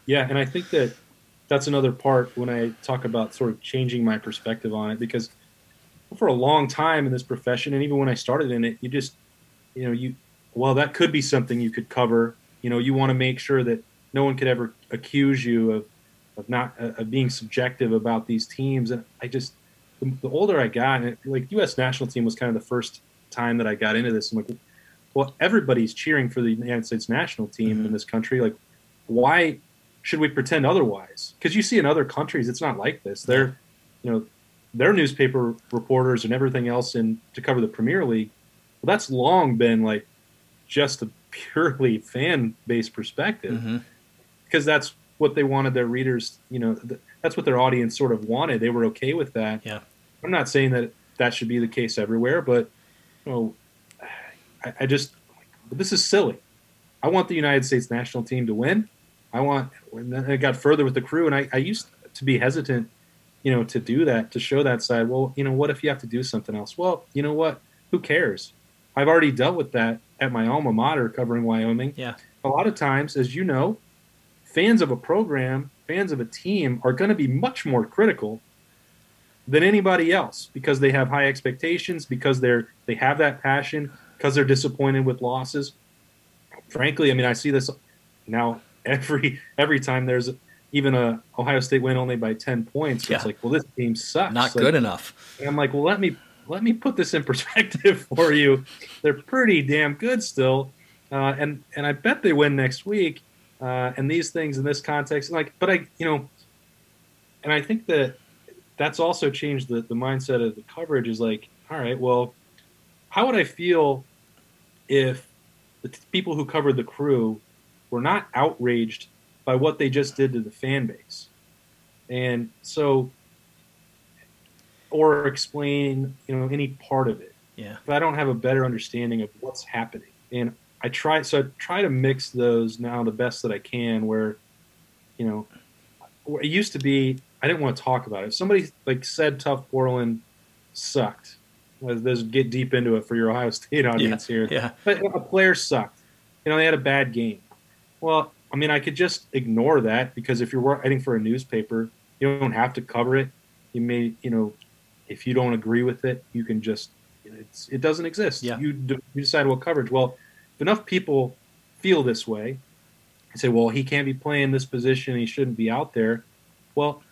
Yeah, and I think that that's another part when I talk about sort of changing my perspective on it because for a long time in this profession and even when I started in it, you just you know, you well that could be something you could cover. You know, you want to make sure that no one could ever accuse you of of not uh, of being subjective about these teams and I just the, the older I got and it, like US national team was kind of the first time that I got into this I'm like well everybody's cheering for the United States national team in this country like why should we pretend otherwise? Because you see in other countries, it's not like this. They're, you know, their newspaper reporters and everything else in to cover the Premier League. Well, that's long been like just a purely fan based perspective Mm-hmm. because that's what they wanted their readers. You know, th- that's what their audience sort of wanted. They were okay with that. Yeah. I'm not saying that that should be the case everywhere, but you know, I, I just this is silly. I want the United States national team to win. I want. And then it got further with the crew, and I, I used to be hesitant, you know, to do that to show that side. Well, you know, what if you have to do something else? Well, you know what? Who cares? I've already dealt with that at my alma mater covering Wyoming. Yeah. A lot of times, as you know, fans of a program, fans of a team are going to be much more critical than anybody else because they have high expectations, because they're they have that passion, because they're disappointed with losses. Frankly, I mean, I see this now every every time there's even a Ohio State win only by ten points. Yeah. It's like, well, this team sucks. Not Like, good enough. and I'm like, well, let me let me put this in <laughs> perspective for you. They're pretty damn good still, uh, and and I bet they win next week. Uh, and these things in this context, like, but I, you know, and I think that that's also changed the the mindset of the coverage. Is like, all right, well, how would I feel if the t- people who covered the crew were not outraged by what they just did to the fan base? And so or explain you know any part of it Yeah. But i don't have a better understanding of what's happening and i try so i try to mix those now the best that i can where you know it used to be i didn't want to talk about it if somebody like said tough portland sucked uh, let's let's get deep into it for your ohio state <laughs> audience here Yeah. but a player sucked. You know, they had a bad game. Well, I mean, I could just ignore that because if you're writing for a newspaper, you don't have to cover it. You may, you know, if you don't agree with it, you can just, it's, it doesn't exist. Yeah. You, d- you decide what coverage. Well, if enough people feel this way and say, well, he can't be playing this position, he shouldn't be out there. Well,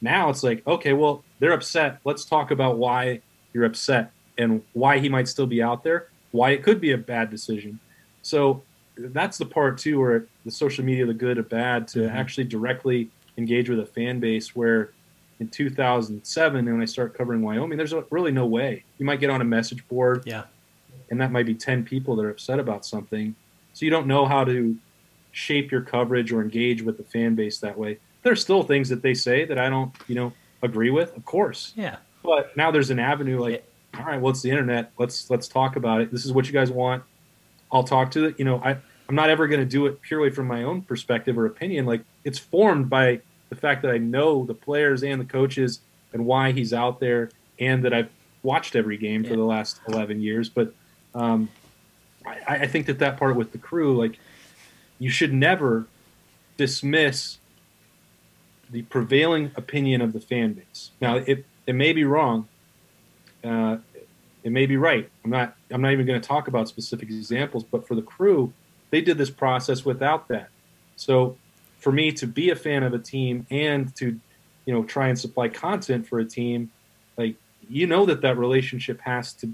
now it's like, okay, well, they're upset. Let's talk about why you're upset and why he might still be out there, why it could be a bad decision. So that's the part too where the social media, the good or bad, to mm-hmm. actually directly engage with a fan base where in 2007 when I start covering Wyoming, there's really no way. You might get on a message board. Yeah. And that might be 10 people that are upset about something. So you don't know how to shape your coverage or engage with the fan base that way. There's still things that they say that I don't, you know, agree with, of course. Yeah. But now there's an avenue like, all right, well, it's the internet. Let's let's talk about it. This is what you guys want. I'll talk to it. You know, I I'm not ever going to do it purely from my own perspective or opinion. Like it's formed by the fact that I know the players and the coaches and why he's out there, and that I've watched every game yeah. for the last 11 years. But um, I, I think that that part with the crew, like, you should never dismiss the prevailing opinion of the fan base. Now, it it may be wrong. Uh, it may be right. I'm not. I'm not even going to talk about specific examples. But for the crew, they did this process without that. So for me to be a fan of a team and to you know try and supply content for a team like you know that that relationship has to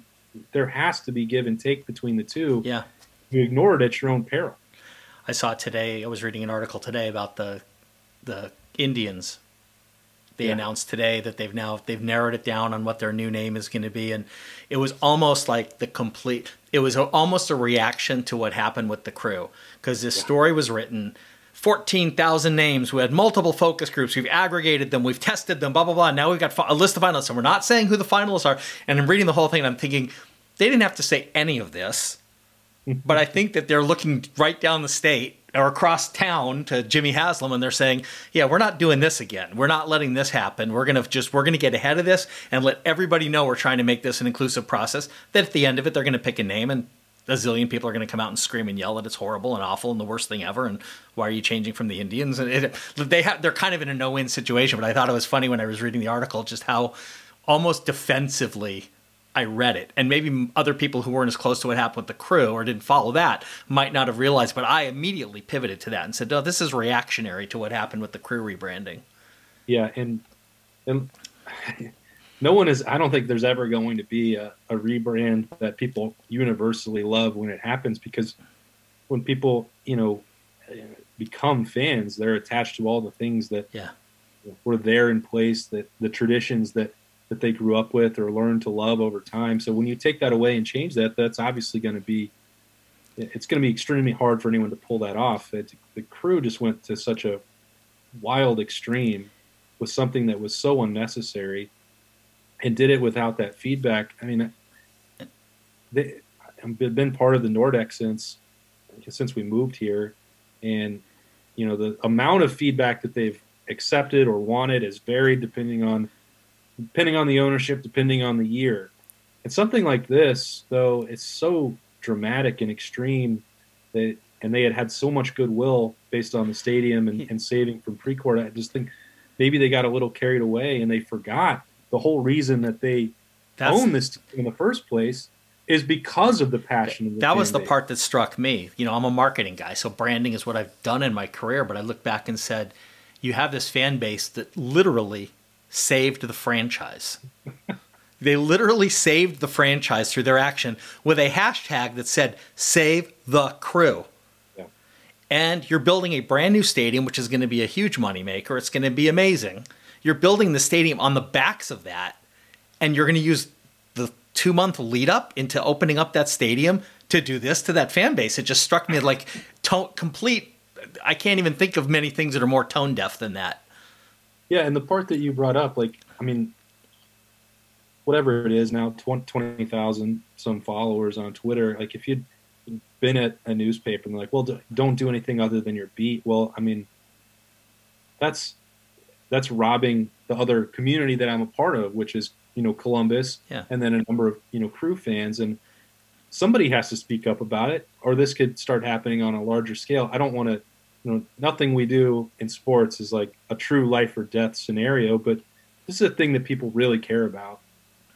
there has to be give and take between the two. Yeah. You ignore it at your own peril. I saw today i was reading an article today about the the indians they yeah. announced today that they've now they've narrowed it down on what their new name is going to be and it was almost like the complete it was almost a reaction to what happened with the crew because this yeah. story was written 14,000 names. We had multiple focus groups. We've aggregated them. We've tested them, blah, blah, blah. Now we've got a list of finalists. And we're not saying who the finalists are. And I'm reading the whole thing and I'm thinking, they didn't have to say any of this. <laughs> but I think that they're looking right down the state or across town to Jimmy Haslam and they're saying, yeah, we're not doing this again. We're not letting this happen. We're going to just, we're going to get ahead of this and let everybody know we're trying to make this an inclusive process. That at the end of it, they're going to pick a name and a zillion people are going to come out and scream and yell that it's horrible and awful and the worst thing ever. And why are you changing from the Indians? And it, they have, they're kind of in a no-win situation. But I thought it was funny when I was reading the article, just how almost defensively I read it. And maybe other people who weren't as close to what happened with the crew or didn't follow that might not have realized. But I immediately pivoted to that and said, "No, this is reactionary to what happened with the crew rebranding." Yeah, and and <sighs> no one is i don't think there's ever going to be a, a, rebrand that people universally love when it happens because when people you know eh, become fans they're attached to all the things that yeah. were there in place that the traditions that that they grew up with or learned to love over time. So when you take that away and change that that's obviously going to be it's going to be extremely hard for anyone to pull that off. It, the crew just went to such a wild extreme with something that was so unnecessary and did it without that feedback. I mean, they, I've been part of the Nordecke since since we moved here, and you know the amount of feedback that they've accepted or wanted is varied depending on depending on the ownership, depending on the year. And something like this, though, it's so dramatic and extreme that, and they had had so much goodwill based on the stadium and, and saving from Precourt. I just think maybe they got a little carried away and they forgot the whole reason that they That's, own this team in the first place is because of the passion. Of the that was the base. part that struck me. You know, I'm a marketing guy, so branding is what I've done in my career. But I look back and said, you have this fan base that literally saved the franchise. <laughs> they literally saved the franchise through their action with a hashtag that said "Save the Crew." Yeah. And you're building a brand new stadium, which is going to be a huge moneymaker. It's going to be amazing you're building the stadium on the backs of that, and you're going to use the two month lead up into opening up that stadium to do this to that fan base. It just struck me like tone, complete. I can't even think of many things that are more tone deaf than that. Yeah, and the part that you brought up, like, I mean, whatever it is now, 20,000 some followers on Twitter. Like, if you'd been at a newspaper and they're like, well, don't do anything other than your beat. Well, I mean, that's that's robbing the other community that I'm a part of, which is you know Columbus, yeah. and then a number of you know crew fans, and somebody has to speak up about it, or this could start happening on a larger scale. I don't want to, you know, nothing we do in sports is like a true life or death scenario, but this is a thing that people really care about,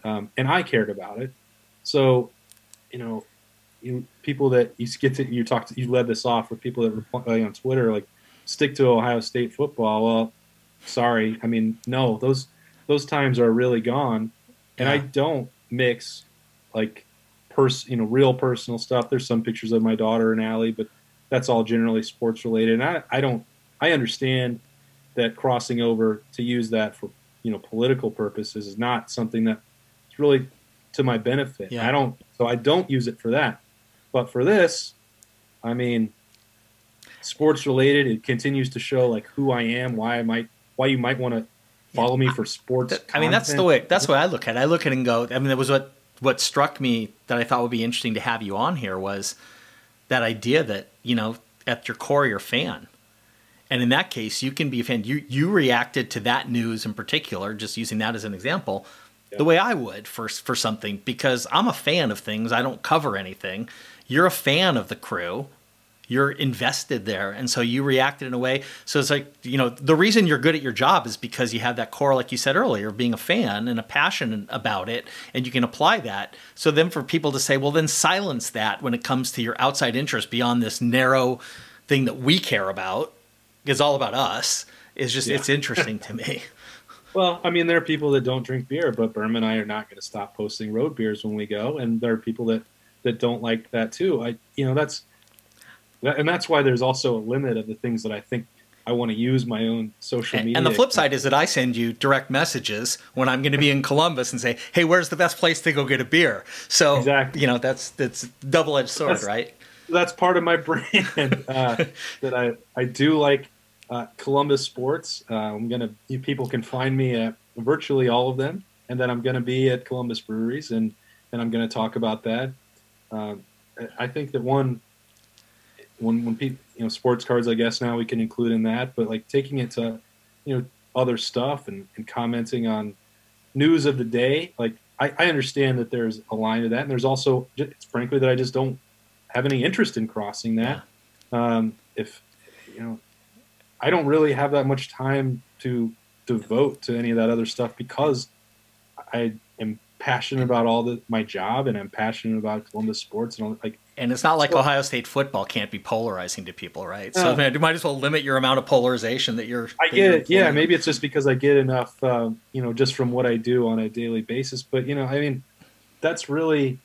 um, and I cared about it. So, you know, you people that you get to you talked you led this off with people that reply on Twitter like stick to Ohio State football. Well, sorry, I mean no, those those times are really gone, and yeah. I don't mix like pers you know real personal stuff. There's some pictures of my daughter and Allie, but that's all generally sports related. And I, I don't I understand that crossing over to use that for you know political purposes is not something that's really to my benefit. Yeah. I don't so I don't use it for that. But for this, I mean, sports related, it continues to show like who I am, why I might, why you might want to follow me for sports. I, I mean, that's the way. That's way I look at it. I look at it and go. I mean, that was what what struck me that I thought would be interesting to have you on here was that idea that you know at your core you're a fan. And in that case, you can be a fan. You you reacted to that news in particular, just using that as an example, the way I would for for something because I'm a fan of things. I don't cover anything. You're a fan of the crew. You're invested there, and so you reacted in a way. So it's like you know the reason you're good at your job is because you have that core, like you said earlier, of being a fan and a passion about it, and you can apply that. So then for people to say, well, then silence that when it comes to your outside interest beyond this narrow thing that we care about, is all about us. Is just yeah. it's interesting to me. <laughs> Well, I mean, there are people that don't drink beer, but Berman and I are not going to stop posting road beers when we go, and there are people that that don't like that too. I, you know, that's and that's why there's also a limit of the things that I think I want to use my own social media. And the flip side is that I send you direct messages when I'm going to be in Columbus and say, "Hey, where's the best place to go get a beer?" So, exactly. you know, that's that's double edged sword, that's, right? That's part of my <laughs> brand uh, that I I do like uh, Columbus sports. Uh, I'm gonna people can find me at virtually all of them, and then I'm gonna be at Columbus breweries, and and I'm gonna talk about that. Uh, I think that one when when people you know sports cards, I guess now we can include in that, but like taking it to you know other stuff and, and commenting on news of the day, like I, I understand that there's a line to that, and there's also it's frankly that I just don't have any interest in crossing that. Um, if you know I don't really have that much time to devote to any of that other stuff because I am passionate about all the my job and I'm passionate about Columbus sports and all like and it's not like so, Ohio State football can't be polarizing to people, right? So man, you might as well limit your amount of polarization that you're. I get it. Yeah, maybe it's just because I get enough, uh, you know, just from what I do on a daily basis. But you know, I mean, that's really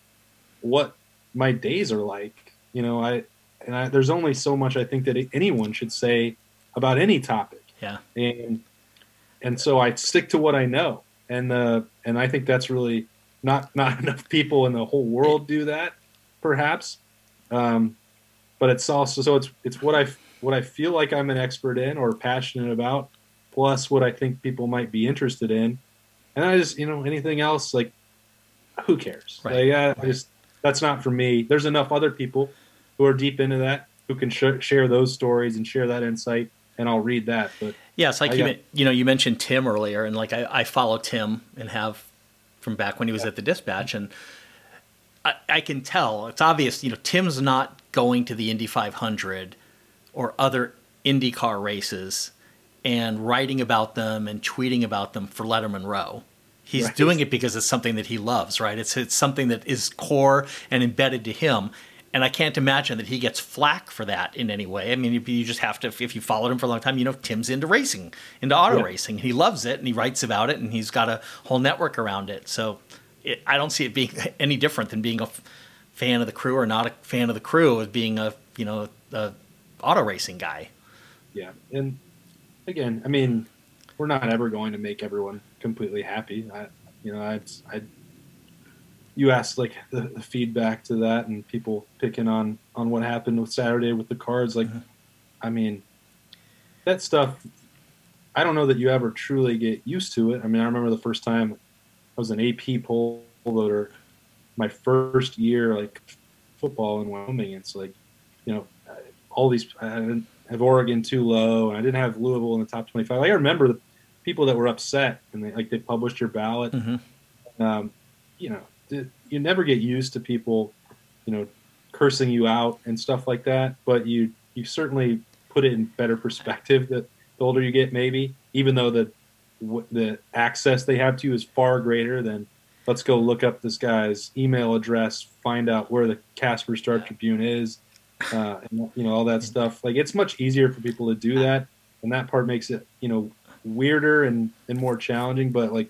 what my days are like. You know, I and I, there's only so much I think that anyone should say about any topic. Yeah. And and so I stick to what I know, and uh, and I think that's really not not <laughs> enough people in the whole world do that, perhaps. Um, but it's also so it's it's what I what I feel like I'm an expert in or passionate about, plus what I think people might be interested in, and I just you know anything else like who cares? Right. Like, right. just that's not for me. There's enough other people who are deep into that who can sh- share those stories and share that insight and I'll read that. But yeah, it's like got, you you know you mentioned Tim earlier, and like I, I follow Tim and have from back when he was yeah. at the Dispatch, and I, I can tell it's obvious. You know, Tim's not going to the Indy 500 or other IndyCar races and writing about them and tweeting about them for Lettermen Row. He's right. doing it because it's something that he loves, right? It's it's something that is core and embedded to him and I can't imagine that he gets flack for that in any way. I mean, you just have to, if you followed him for a long time, you know, Tim's into racing, into auto yeah. racing. He loves it and he writes about it and he's got a whole network around it. So it, I don't see it being <laughs> any different than being a f- fan of the crew or not a fan of the crew as being a, you know, a auto racing guy. Yeah. And again, I mean, we're not ever going to make everyone completely happy. I, you know, I, I you asked like the, the, feedback to that and people picking on on what happened with Saturday with the cards. Like, mm-hmm. I mean, that stuff. I don't know that you ever truly get used to it. I mean, I remember the first time was an AP poll voter, my first year like football in Wyoming. It's like, you know, all these I didn't have Oregon too low, and I didn't have Louisville in the top twenty-five. Like, I remember the people that were upset, and they like they published your ballot. Mm-hmm. Um, you know, you never get used to people, you know, cursing you out and stuff like that. But you you certainly put it in better perspective that the older you get, maybe even though the the access they have to you is far greater than let's go look up this guy's email address, find out where the Casper Star Tribune is, uh, and, you know all that stuff. Like it's much easier for people to do that, and that part makes it you know weirder and and more challenging. But like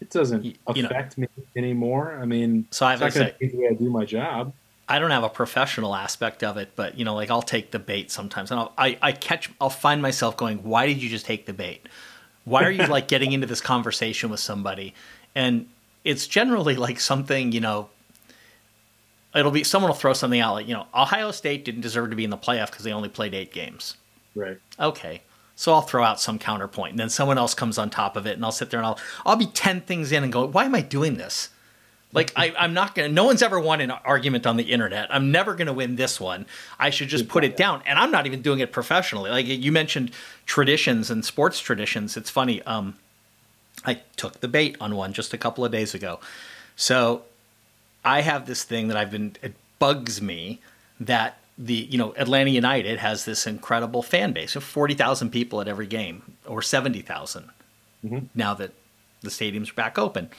it doesn't You- you know- affect me anymore. I mean, So I it's have not to going say- to the way I do my job. I don't have a professional aspect of it, but you know, like I'll take the bait sometimes, and I'll, I I catch I'll find myself going, "Why did you just take the bait? Why are you <laughs> like getting into this conversation with somebody?" And it's generally like something you know. It'll be someone will throw something out like you know Ohio State didn't deserve to be in the playoff because they only played eight games. Right. Okay, so I'll throw out some counterpoint, and then someone else comes on top of it, and I'll sit there and I'll I'll be ten things in and go, "Why am I doing this?" Like I, I'm not gonna. No one's ever won an argument on the internet. I'm never gonna win this one. I should just put it down. And I'm not even doing it professionally. Like you mentioned, traditions and sports traditions. It's funny. Um, I took the bait on one just a couple of days ago. So I have this thing that I've been. It bugs me that the you know Atlanta United has this incredible fan base of forty thousand people at every game, or seventy now that the stadium's are back open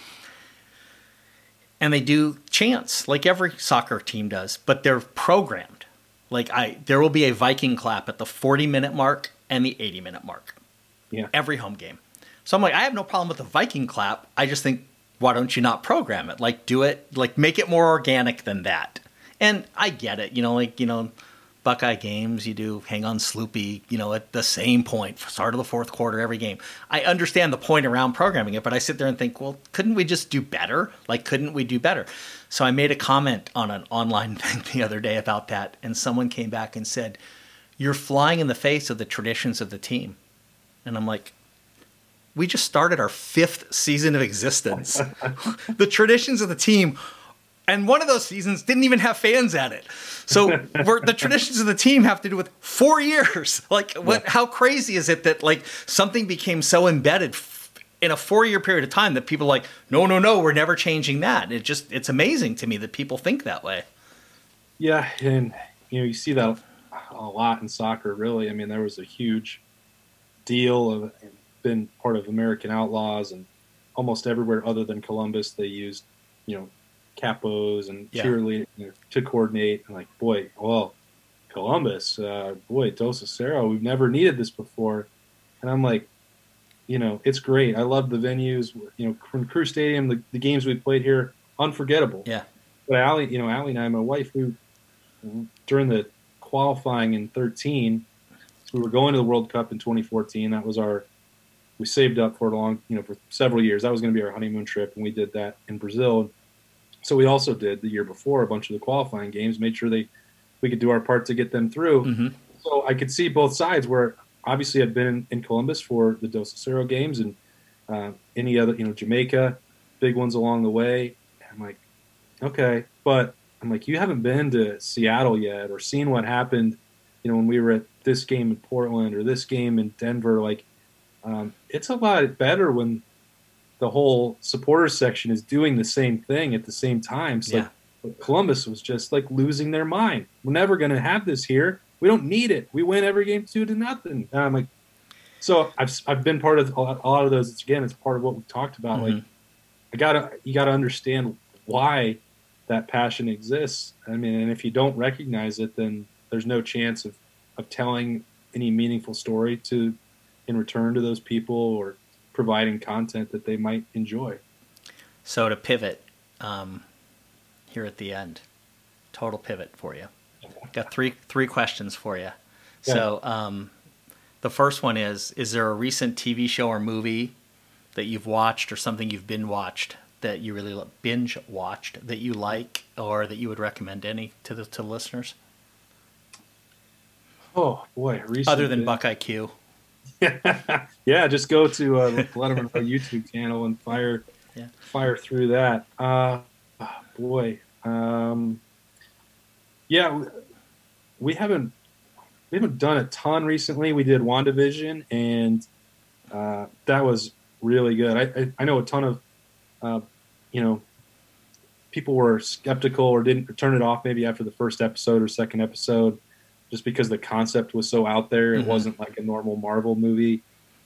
and they do chants like every soccer team does, but they're programmed. Like I, there will be a Viking clap at the 40 minute mark and the 80 minute mark Yeah. every home game. So I'm like, I have no problem with the Viking clap. I just think, why don't you not program it? Like, do it, like, make it more organic than that. And I get it, you know, like, you know, Buckeye games, you do hang on Sloopy, you know, at the same point, start of the fourth quarter every game. I understand the point around programming it, but I sit there and think, well, couldn't we just do better? Like, couldn't we do better? So I made a comment on an online <laughs> thing the other day about that, and someone came back and said, You're flying in the face of the traditions of the team. And I'm like, we just started our fifth season of existence. <laughs> the traditions of the team, and one of those seasons didn't even have fans at it. So <laughs> we're, the traditions of the team have to do with four years. <laughs> Like, what? How crazy is it that like something became so embedded f- in a four-year period of time that people are like, no, no, no, we're never changing that. It just it's amazing to me that people think that way. Yeah, and you know you see that a lot in soccer. Really, I mean, there was a huge deal of been part of American Outlaws, and almost everywhere other than Columbus, they used you know capos and Yeah. cheerleading to coordinate. And like, boy, well, Columbus, uh, boy, Dos a Cero, we've never needed this before. And I'm like, you know, it's great. I love the venues. You know, from Crew Stadium, the, the games we played here, unforgettable. Yeah. But Allie, you know, Allie and I, my wife, we during the qualifying in 13, we were going to the World Cup in 2014. That was our we saved up for a long, you know, for several years. That was going to be our honeymoon trip, and we did that in Brazil. So we also did the year before a bunch of the qualifying games, made sure they we could do our part to get them through. Mhm. So I could see both sides. Where obviously I'd been in, in Columbus for the Dos a Cero games and uh, any other, you know, Jamaica, big ones along the way. And I'm like, okay, but I'm like, you haven't been to Seattle yet or seen what happened, you know, when we were at this game in Portland or this game in Denver. Like, um, it's a lot better when the whole supporters section is doing the same thing at the same time. So Yeah. like, Columbus was just like losing their mind. We're never going to have this here. We don't need it. We win every game two to nothing. And I'm like, so I've I've been part of a lot, a lot of those. It's, again, it's part of what we talked about. Like, mm-hmm. I gotta you gotta understand why that passion exists. I mean, and if you don't recognize it, then there's no chance of of telling any meaningful story to in return to those people or providing content that they might enjoy. So to pivot, um, here at the end, total pivot for you. Got three three questions for you. So um, the first one is: Is there a recent TV show or movie that you've watched or something you've been watched that you really binge watched that you like or that you would recommend any to the to listeners Oh boy, recent other than Buck IQ? <laughs> yeah, just go to uh, the Lettermen YouTube channel and fire Yeah. fire through that. Uh, oh, boy, um, yeah, we, we haven't we haven't done a ton recently. We did WandaVision, and uh, that was really good. I, I, I know a ton of uh, you know people were skeptical or didn't turn it off maybe after the first episode or second episode just because the concept was so out there. It Mhm. wasn't like a normal Marvel movie.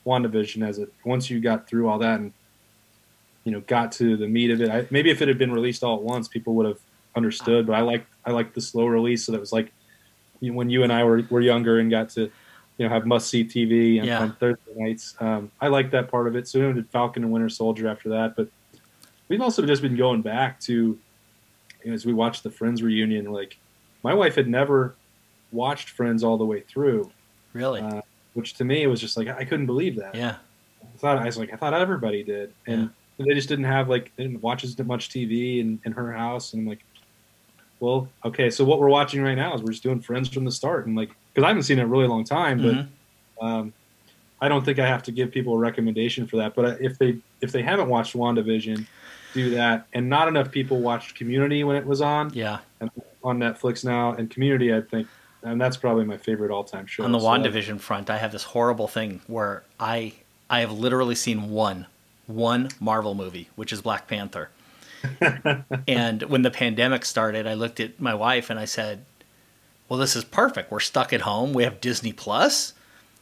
WandaVision as it once you got through all that and you know got to the meat of it. I, maybe if it had been released all at once, people would have understood. But I like I like the slow release, so that was like you know, when you and I were, were younger and got to you know have must see TV on, Yeah. on Thursday nights. Um, I like that part of it. So we did Falcon and Winter Soldier after that, but we've also just been going back to you know, as we watched the Friends reunion. Like my wife had never watched Friends all the way through, Really? uh, which to me was just like I couldn't believe that. yeah. I thought I was like I thought everybody did, and they just didn't have like they didn't watch as much TV in, in her house, and I'm like, well, okay, so what we're watching right now is we're just doing Friends from the start, and like because I haven't seen it in a really long time, but um, I don't think I have to give people a recommendation for that. But if they if they haven't watched WandaVision, do that, and not enough people watched Community when it was on Yeah. And on Netflix now, and Community I think, and that's probably my favorite all time show. On the So, WandaVision front, I have this horrible thing where I I have literally seen one one Marvel movie, which is Black Panther. <laughs> and when the pandemic started, I looked at my wife and I said, "Well, this is perfect. We're stuck at home. We have Disney Plus.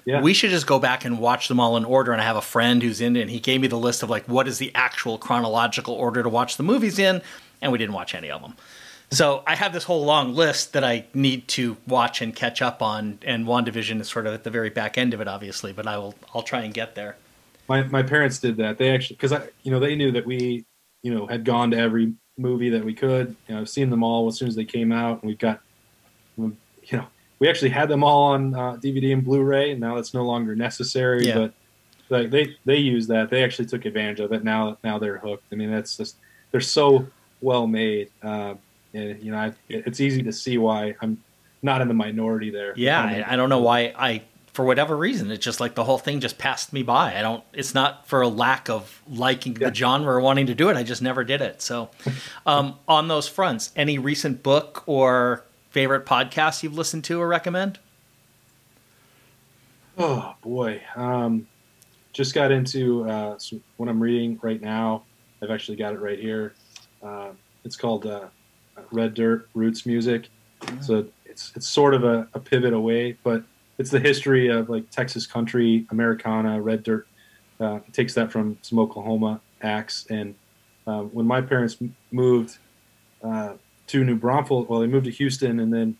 yeah, We should just go back and watch them all in order." And I have a friend who's in it, and he gave me the list of like what is the actual chronological order to watch the movies in, and we didn't watch any of them. So I have this whole long list that I need to watch and catch up on, and WandaVision is sort of at the very back end of it, obviously. But I will, I'll try and get there. my my parents did that. They actually because I you know they knew that we you know had gone to every movie that we could. You know, I've seen them all as soon as they came out, and we've got you know we actually had them all on uh, DVD and Blu-ray, and now that's no longer necessary. Yeah. But like they they use that. They actually took advantage of it. Now now they're hooked. I mean that's just they're so well made. Uh, and you know I, it's easy to see why I'm not in the minority there. Yeah, I, I don't know why I, for whatever reason, it's just like the whole thing just passed me by. I don't. It's not for a lack of liking Yeah. the genre or wanting to do it. I just never did it. So, <laughs> um, on those fronts, any recent book or favorite podcast you've listened to or recommend? Oh boy, um, just got into uh, some, what I'm reading right now. I've actually got it right here. Uh, it's called uh, Red Dirt Roots Music. So it's it's sort of a, a pivot away, but it's the history of like Texas country, Americana, Red Dirt. Uh, takes that from some Oklahoma acts. And uh, when my parents m- moved uh, to New Braunfels, well, they moved to Houston, and then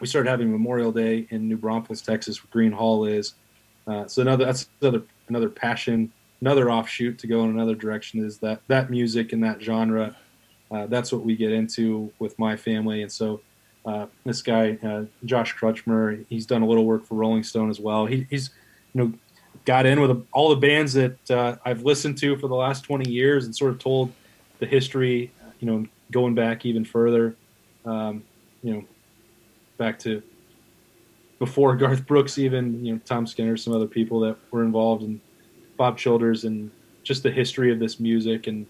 we started having Memorial Day in New Braunfels, Texas, where Gruene Hall is. Uh, so another that's another another passion, another offshoot to go in another direction is that that music and that genre. Uh, that's what we get into with my family, and so uh, this guy uh, Josh Crutchmer, he's done a little work for Rolling Stone as well. He, he's you know got in with all the bands that uh, I've listened to for the last 20 years and sort of told the history, you know, going back even further, um, you know, back to before <laughs> Garth Brooks, even you know Tom Skinner, some other people that were involved, and Bob Childers, and just the history of this music. And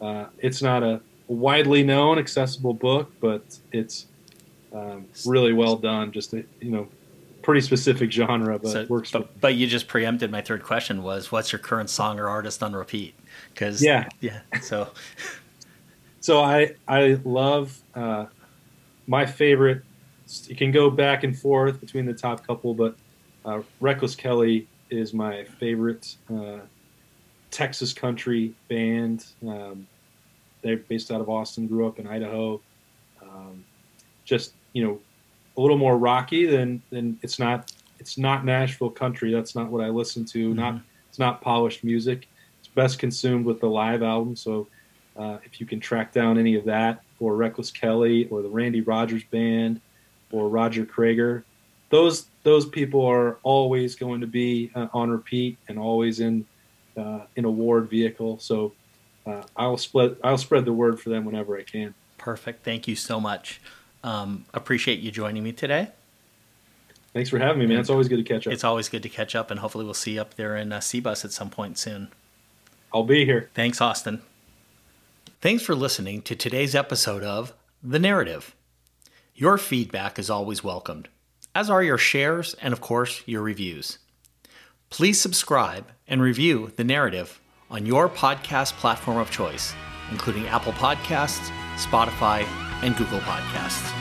uh, it's not a widely known, accessible book, but it's um, really well done. Just a, you know, pretty specific genre, but So- works. but, but you just preempted my third question was what's your current song or artist on repeat? Because Yeah. yeah. So <laughs> So I I love uh, my favorite. You can go back and forth between the top couple, but uh, Reckless Kelly is my favorite uh, Texas country band. Um, they're based out of Austin. Grew up in Idaho. Um, just you know, a little more rocky than than it's not. It's not Nashville country. That's not what I listen to. Not it's not polished music. It's best consumed with the live album. So uh, if you can track down any of that for Reckless Kelly or the Randy Rogers Band or Roger Creager, those those people are always going to be uh, on repeat and always in uh, in award vehicle. So uh, I'll split I'll spread the word for them whenever I can. perfect. Thank you so much. Um, appreciate you joining me today. Thanks for having me, man. It's always good to catch up. It's always good to catch up, and hopefully we'll see you up there in uh, Cbus at some point soon. I'll be here. Thanks, Austin. Thanks for listening to today's episode of The Narrativ. Your feedback is always welcomed, as are your shares and, of course, your reviews. Please subscribe and review The Narrativ on your podcast platform of choice, including Apple Podcasts, Spotify, and Google Podcasts.